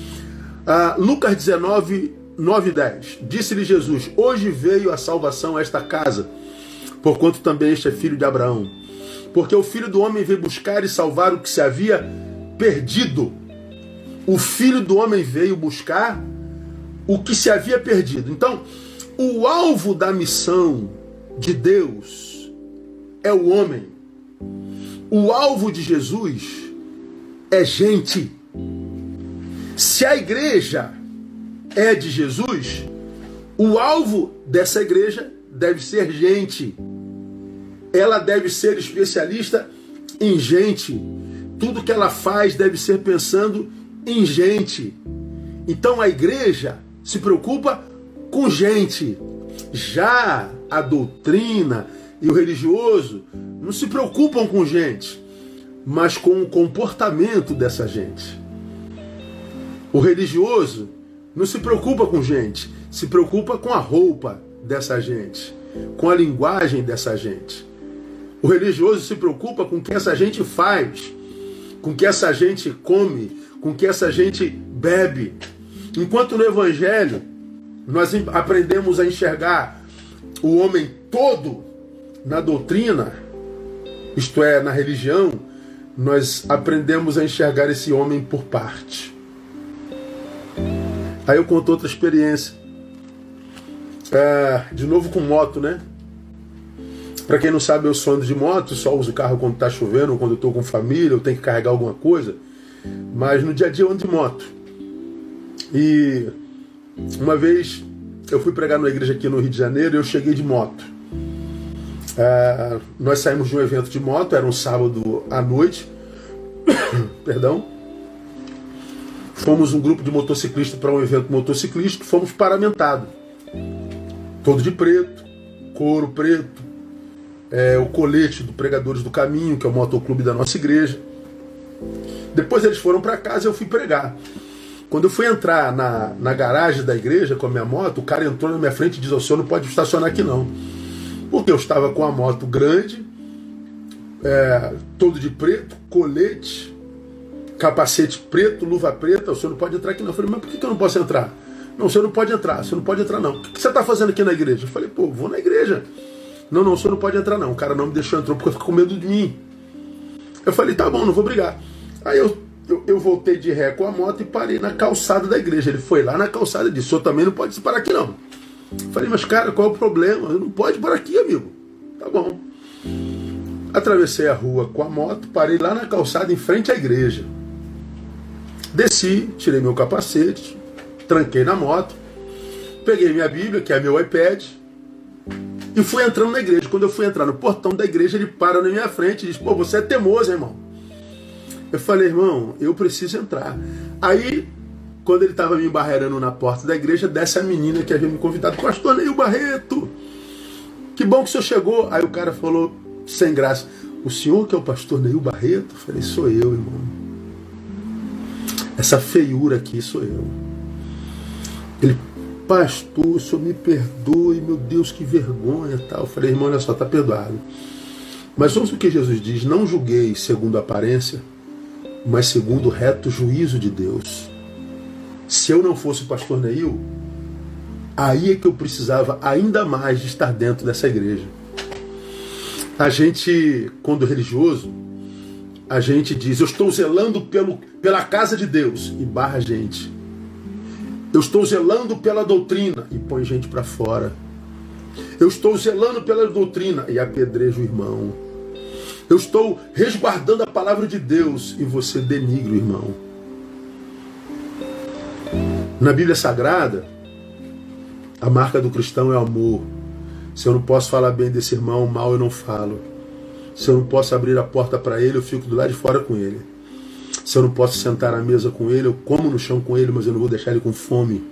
Ah, Lucas 19, 9 e 10. Disse-lhe Jesus: Hoje veio a salvação a esta casa, porquanto também este é filho de Abraão. Porque o filho do homem veio buscar e salvar o que se havia perdido. O filho do homem veio buscar o que se havia perdido. Então, o alvo da missão de Deus é o homem. O alvo de Jesus é gente. Se a igreja é de Jesus, o alvo dessa igreja deve ser gente. Ela deve ser especialista em gente. Tudo que ela faz deve ser pensando em gente. Então a igreja se preocupa com gente. Já a doutrina e o religioso não se preocupam com gente, mas com o comportamento dessa gente. O religioso não se preocupa com gente, se preocupa com a roupa dessa gente, com a linguagem dessa gente. O religioso se preocupa com o que essa gente faz, com o que essa gente come, com o que essa gente bebe, Enquanto no Evangelho nós aprendemos a enxergar o homem todo na doutrina, isto é, na religião, nós aprendemos a enxergar esse homem por parte. Aí eu conto outra experiência. É, de novo com moto, né? Para quem não sabe, eu sou ando de moto, só uso o carro quando está chovendo, quando eu estou com família, eu tenho que carregar alguma coisa. Mas no dia a dia eu ando de moto. E uma vez eu fui pregar numa igreja aqui no Rio de Janeiro e eu cheguei de moto. É, nós saímos de um evento de moto, era um sábado à noite. Perdão. Fomos um grupo de motociclistas para um evento motociclístico, fomos paramentados. Todo de preto, couro preto, é, o colete do Pregadores do Caminho, que é o motoclube da nossa igreja. Depois eles foram para casa e eu fui pregar. Quando eu fui entrar na, na garagem da igreja com a minha moto, o cara entrou na minha frente e disse: O senhor não pode estacionar aqui não. Porque eu estava com a moto grande, é, todo de preto, colete, capacete preto, luva preta. O senhor não pode entrar aqui não. Eu falei: Mas por que, que eu não posso entrar? Não, o senhor não pode entrar, o senhor não pode entrar não. O que você está fazendo aqui na igreja? Eu falei: Pô, vou na igreja. Não, não, o senhor não pode entrar não. O cara não me deixou entrar porque ficou com medo de mim. Eu falei: Tá bom, não vou brigar. Aí eu eu, eu, voltei de ré com a moto e parei na calçada da igreja. Ele foi lá na calçada e disse: senhor também não pode parar aqui, não. Falei, mas cara, qual é o problema? Eu não pode parar aqui, amigo. Tá bom. Atravessei a rua com a moto, parei lá na calçada em frente à igreja. Desci, tirei meu capacete, tranquei na moto, peguei minha Bíblia, que é meu iPad, e fui entrando na igreja. Quando eu fui entrar no portão da igreja, ele para na minha frente e diz: Pô, você é teimoso, irmão. Eu falei, irmão, eu preciso entrar. Aí, quando ele estava me embarreirando na porta da igreja, desce a menina que havia me convidado, pastor Neil Barreto. Que bom que o senhor chegou. Aí o cara falou, sem graça, o senhor que é o pastor Neil Barreto? Eu falei, sou eu, irmão. Essa feiura aqui sou eu. Ele, pastor, o senhor me perdoe, meu Deus, que vergonha. Tal. Eu falei, irmão, olha só, está perdoado. Mas ouça o que Jesus diz: não julguei segundo a aparência mas segundo o reto juízo de Deus. Se eu não fosse o pastor Neil, aí é que eu precisava ainda mais de estar dentro dessa igreja. A gente, quando religioso, a gente diz: Eu estou zelando pelo, pela casa de Deus, e barra gente. Eu estou zelando pela doutrina, e põe gente para fora. Eu estou zelando pela doutrina, e apedreja o irmão. Eu estou resguardando a palavra de Deus e você denigre o irmão. Na Bíblia Sagrada, a marca do cristão é o amor. Se eu não posso falar bem desse irmão, mal eu não falo. Se eu não posso abrir a porta para ele, eu fico do lado de fora com ele. Se eu não posso sentar à mesa com ele, eu como no chão com ele, mas eu não vou deixar ele com fome.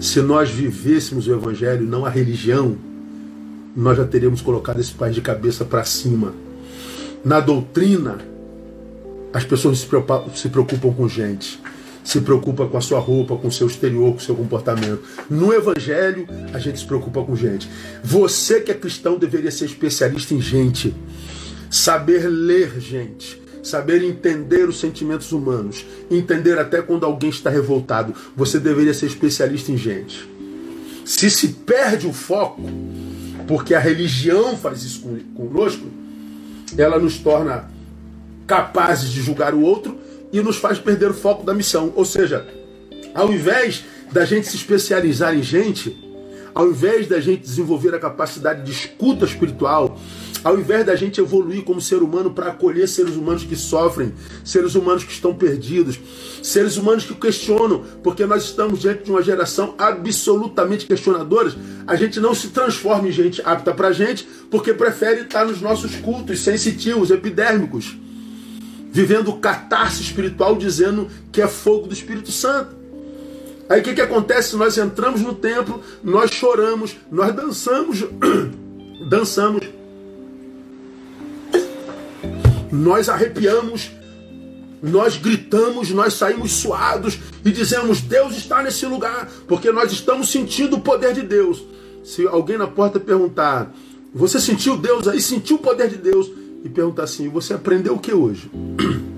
Se nós vivêssemos o Evangelho, não a religião, nós já teríamos colocado esse país de cabeça para cima. Na doutrina, as pessoas se preocupam, se preocupam com gente, se preocupa com a sua roupa, com o seu exterior, com o seu comportamento. No Evangelho, a gente se preocupa com gente. Você que é cristão deveria ser especialista em gente, saber ler gente, saber entender os sentimentos humanos, entender até quando alguém está revoltado. Você deveria ser especialista em gente. Se se perde o foco, porque a religião faz isso conosco, ela nos torna capazes de julgar o outro e nos faz perder o foco da missão. Ou seja, ao invés da gente se especializar em gente, ao invés da gente desenvolver a capacidade de escuta espiritual, ao invés da gente evoluir como ser humano para acolher seres humanos que sofrem, seres humanos que estão perdidos, seres humanos que questionam, porque nós estamos diante de uma geração absolutamente questionadora, a gente não se transforma em gente apta para gente, porque prefere estar nos nossos cultos sensitivos, epidérmicos, vivendo catarse espiritual, dizendo que é fogo do Espírito Santo. Aí o que, que acontece? Nós entramos no templo, nós choramos, nós dançamos, dançamos, nós arrepiamos, nós gritamos, nós saímos suados e dizemos: Deus está nesse lugar, porque nós estamos sentindo o poder de Deus. Se alguém na porta perguntar, você sentiu Deus aí, sentiu o poder de Deus, e perguntar assim: você aprendeu o que hoje?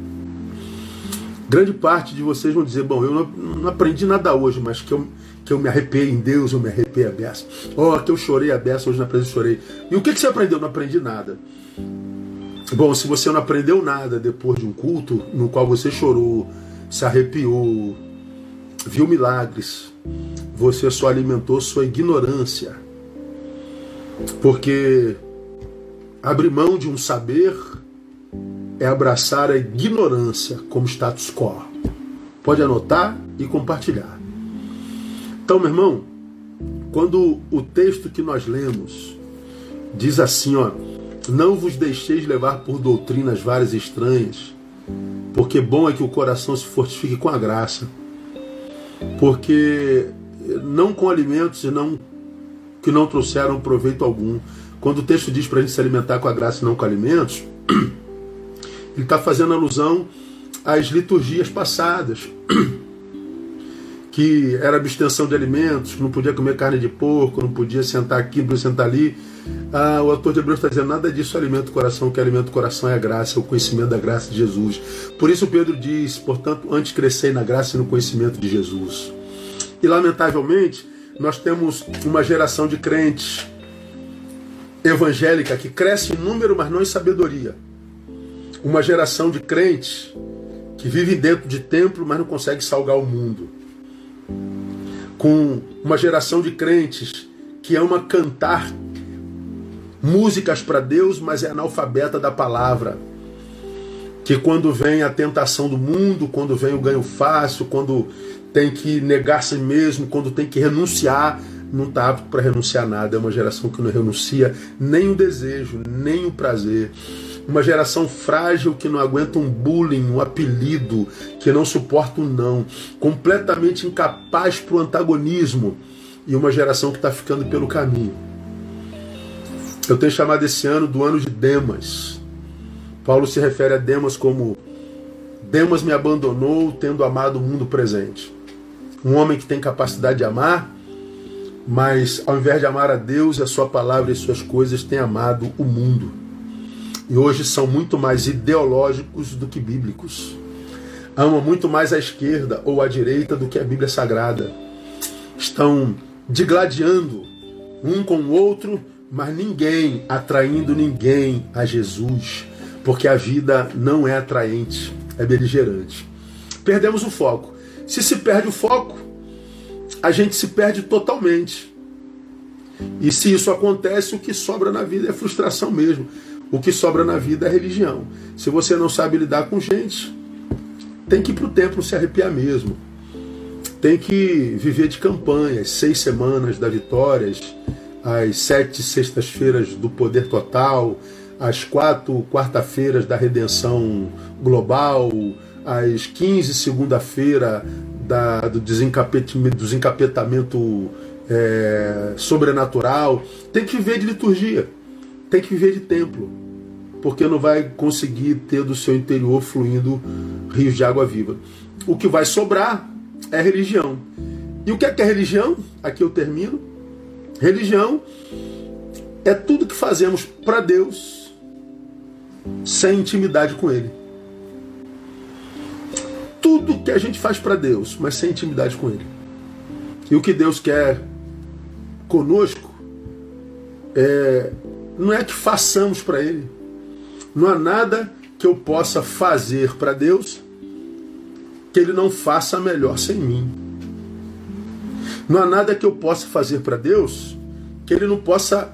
Grande parte de vocês vão dizer: Bom, eu não, não aprendi nada hoje, mas que eu, que eu me arrepiei em Deus, eu me arrepiei a beça. Oh, que eu chorei a beça, hoje na presença chorei. E o que, que você aprendeu? Não aprendi nada. Bom, se você não aprendeu nada depois de um culto no qual você chorou, se arrepiou, viu milagres, você só alimentou sua ignorância. Porque abrir mão de um saber é abraçar a ignorância como status quo. Pode anotar e compartilhar. Então, meu irmão, quando o texto que nós lemos diz assim, ó, não vos deixeis levar por doutrinas várias estranhas, porque bom é que o coração se fortifique com a graça. Porque não com alimentos e não que não trouxeram proveito algum. Quando o texto diz para a gente se alimentar com a graça e não com alimentos, ele está fazendo alusão às liturgias passadas, que era abstenção de alimentos, não podia comer carne de porco, não podia sentar aqui, não podia sentar ali. Ah, o autor de Hebreus está dizendo nada disso alimenta o coração, o que alimenta o coração é a graça, é o conhecimento da graça de Jesus. Por isso Pedro diz, portanto, antes crescei na graça e no conhecimento de Jesus. E lamentavelmente, nós temos uma geração de crentes evangélica que cresce em número, mas não em sabedoria. Uma geração de crentes que vive dentro de templo, mas não consegue salgar o mundo. Com uma geração de crentes que ama cantar músicas para Deus, mas é analfabeta da palavra. Que quando vem a tentação do mundo, quando vem o ganho fácil, quando tem que negar a si mesmo, quando tem que renunciar, não está apto para renunciar a nada. É uma geração que não renuncia nem o desejo, nem o prazer. Uma geração frágil que não aguenta um bullying, um apelido, que não suporta um não. Completamente incapaz para o antagonismo. E uma geração que está ficando pelo caminho. Eu tenho chamado esse ano do ano de Demas. Paulo se refere a Demas como Demas me abandonou tendo amado o mundo presente. Um homem que tem capacidade de amar, mas ao invés de amar a Deus, a sua palavra e suas coisas, tem amado o mundo. E hoje são muito mais ideológicos do que bíblicos. Amam muito mais a esquerda ou a direita do que a Bíblia Sagrada. Estão digladiando um com o outro mas ninguém atraindo ninguém a Jesus, porque a vida não é atraente, é beligerante. Perdemos o foco. Se se perde o foco, a gente se perde totalmente. E se isso acontece, o que sobra na vida é frustração mesmo. O que sobra na vida é religião. Se você não sabe lidar com gente, tem que ir para o templo se arrepiar mesmo. Tem que viver de campanhas, seis semanas da vitórias, as sete sextas-feiras do poder total, as quatro quarta-feiras da redenção global, as quinze segunda-feira do desencapetamento, do desencapetamento é, sobrenatural. Tem que viver de liturgia, tem que viver de templo, porque não vai conseguir ter do seu interior fluindo rios de água viva. O que vai sobrar é religião. E o que é, que é religião? Aqui eu termino Religião é tudo que fazemos para Deus sem intimidade com Ele. Tudo que a gente faz para Deus, mas sem intimidade com Ele. E o que Deus quer conosco é, não é que façamos para Ele. Não há nada que eu possa fazer para Deus que Ele não faça melhor sem mim. Não há nada que eu possa fazer para Deus que Ele não possa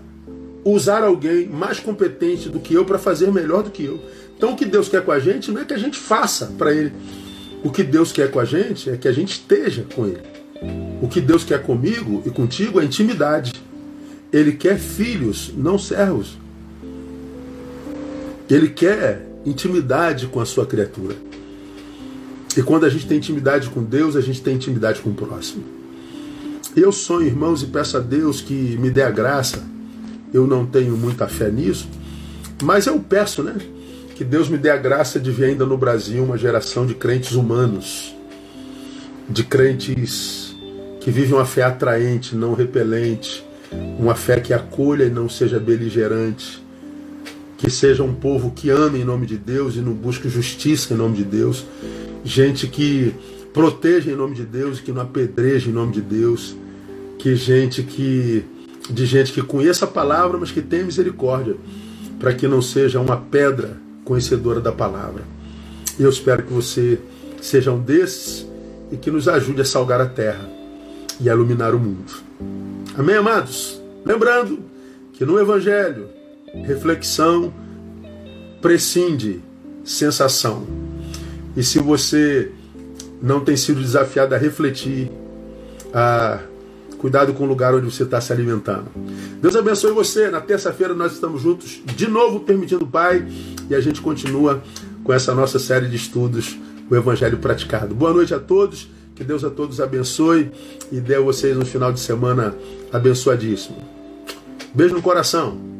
usar alguém mais competente do que eu para fazer melhor do que eu. Então o que Deus quer com a gente não é que a gente faça para Ele. O que Deus quer com a gente é que a gente esteja com Ele. O que Deus quer comigo e contigo é intimidade. Ele quer filhos, não servos. Ele quer intimidade com a sua criatura. E quando a gente tem intimidade com Deus, a gente tem intimidade com o próximo. Eu sonho, irmãos, e peço a Deus que me dê a graça. Eu não tenho muita fé nisso, mas eu peço, né? Que Deus me dê a graça de ver ainda no Brasil uma geração de crentes humanos, de crentes que vivem uma fé atraente, não repelente, uma fé que acolha e não seja beligerante, que seja um povo que ame em nome de Deus e não busque justiça em nome de Deus, gente que proteja em nome de Deus, que não apedreja em nome de Deus, que gente que de gente que conheça a palavra, mas que tem misericórdia, para que não seja uma pedra conhecedora da palavra. Eu espero que você seja um desses e que nos ajude a salgar a terra e a iluminar o mundo. Amém, amados? Lembrando que no Evangelho, reflexão prescinde sensação. E se você não tem sido desafiado a refletir, a cuidado com o lugar onde você está se alimentando. Deus abençoe você. Na terça-feira nós estamos juntos de novo, permitindo o Pai, e a gente continua com essa nossa série de estudos, o Evangelho Praticado. Boa noite a todos. Que Deus a todos abençoe e dê a vocês um final de semana abençoadíssimo. Beijo no coração.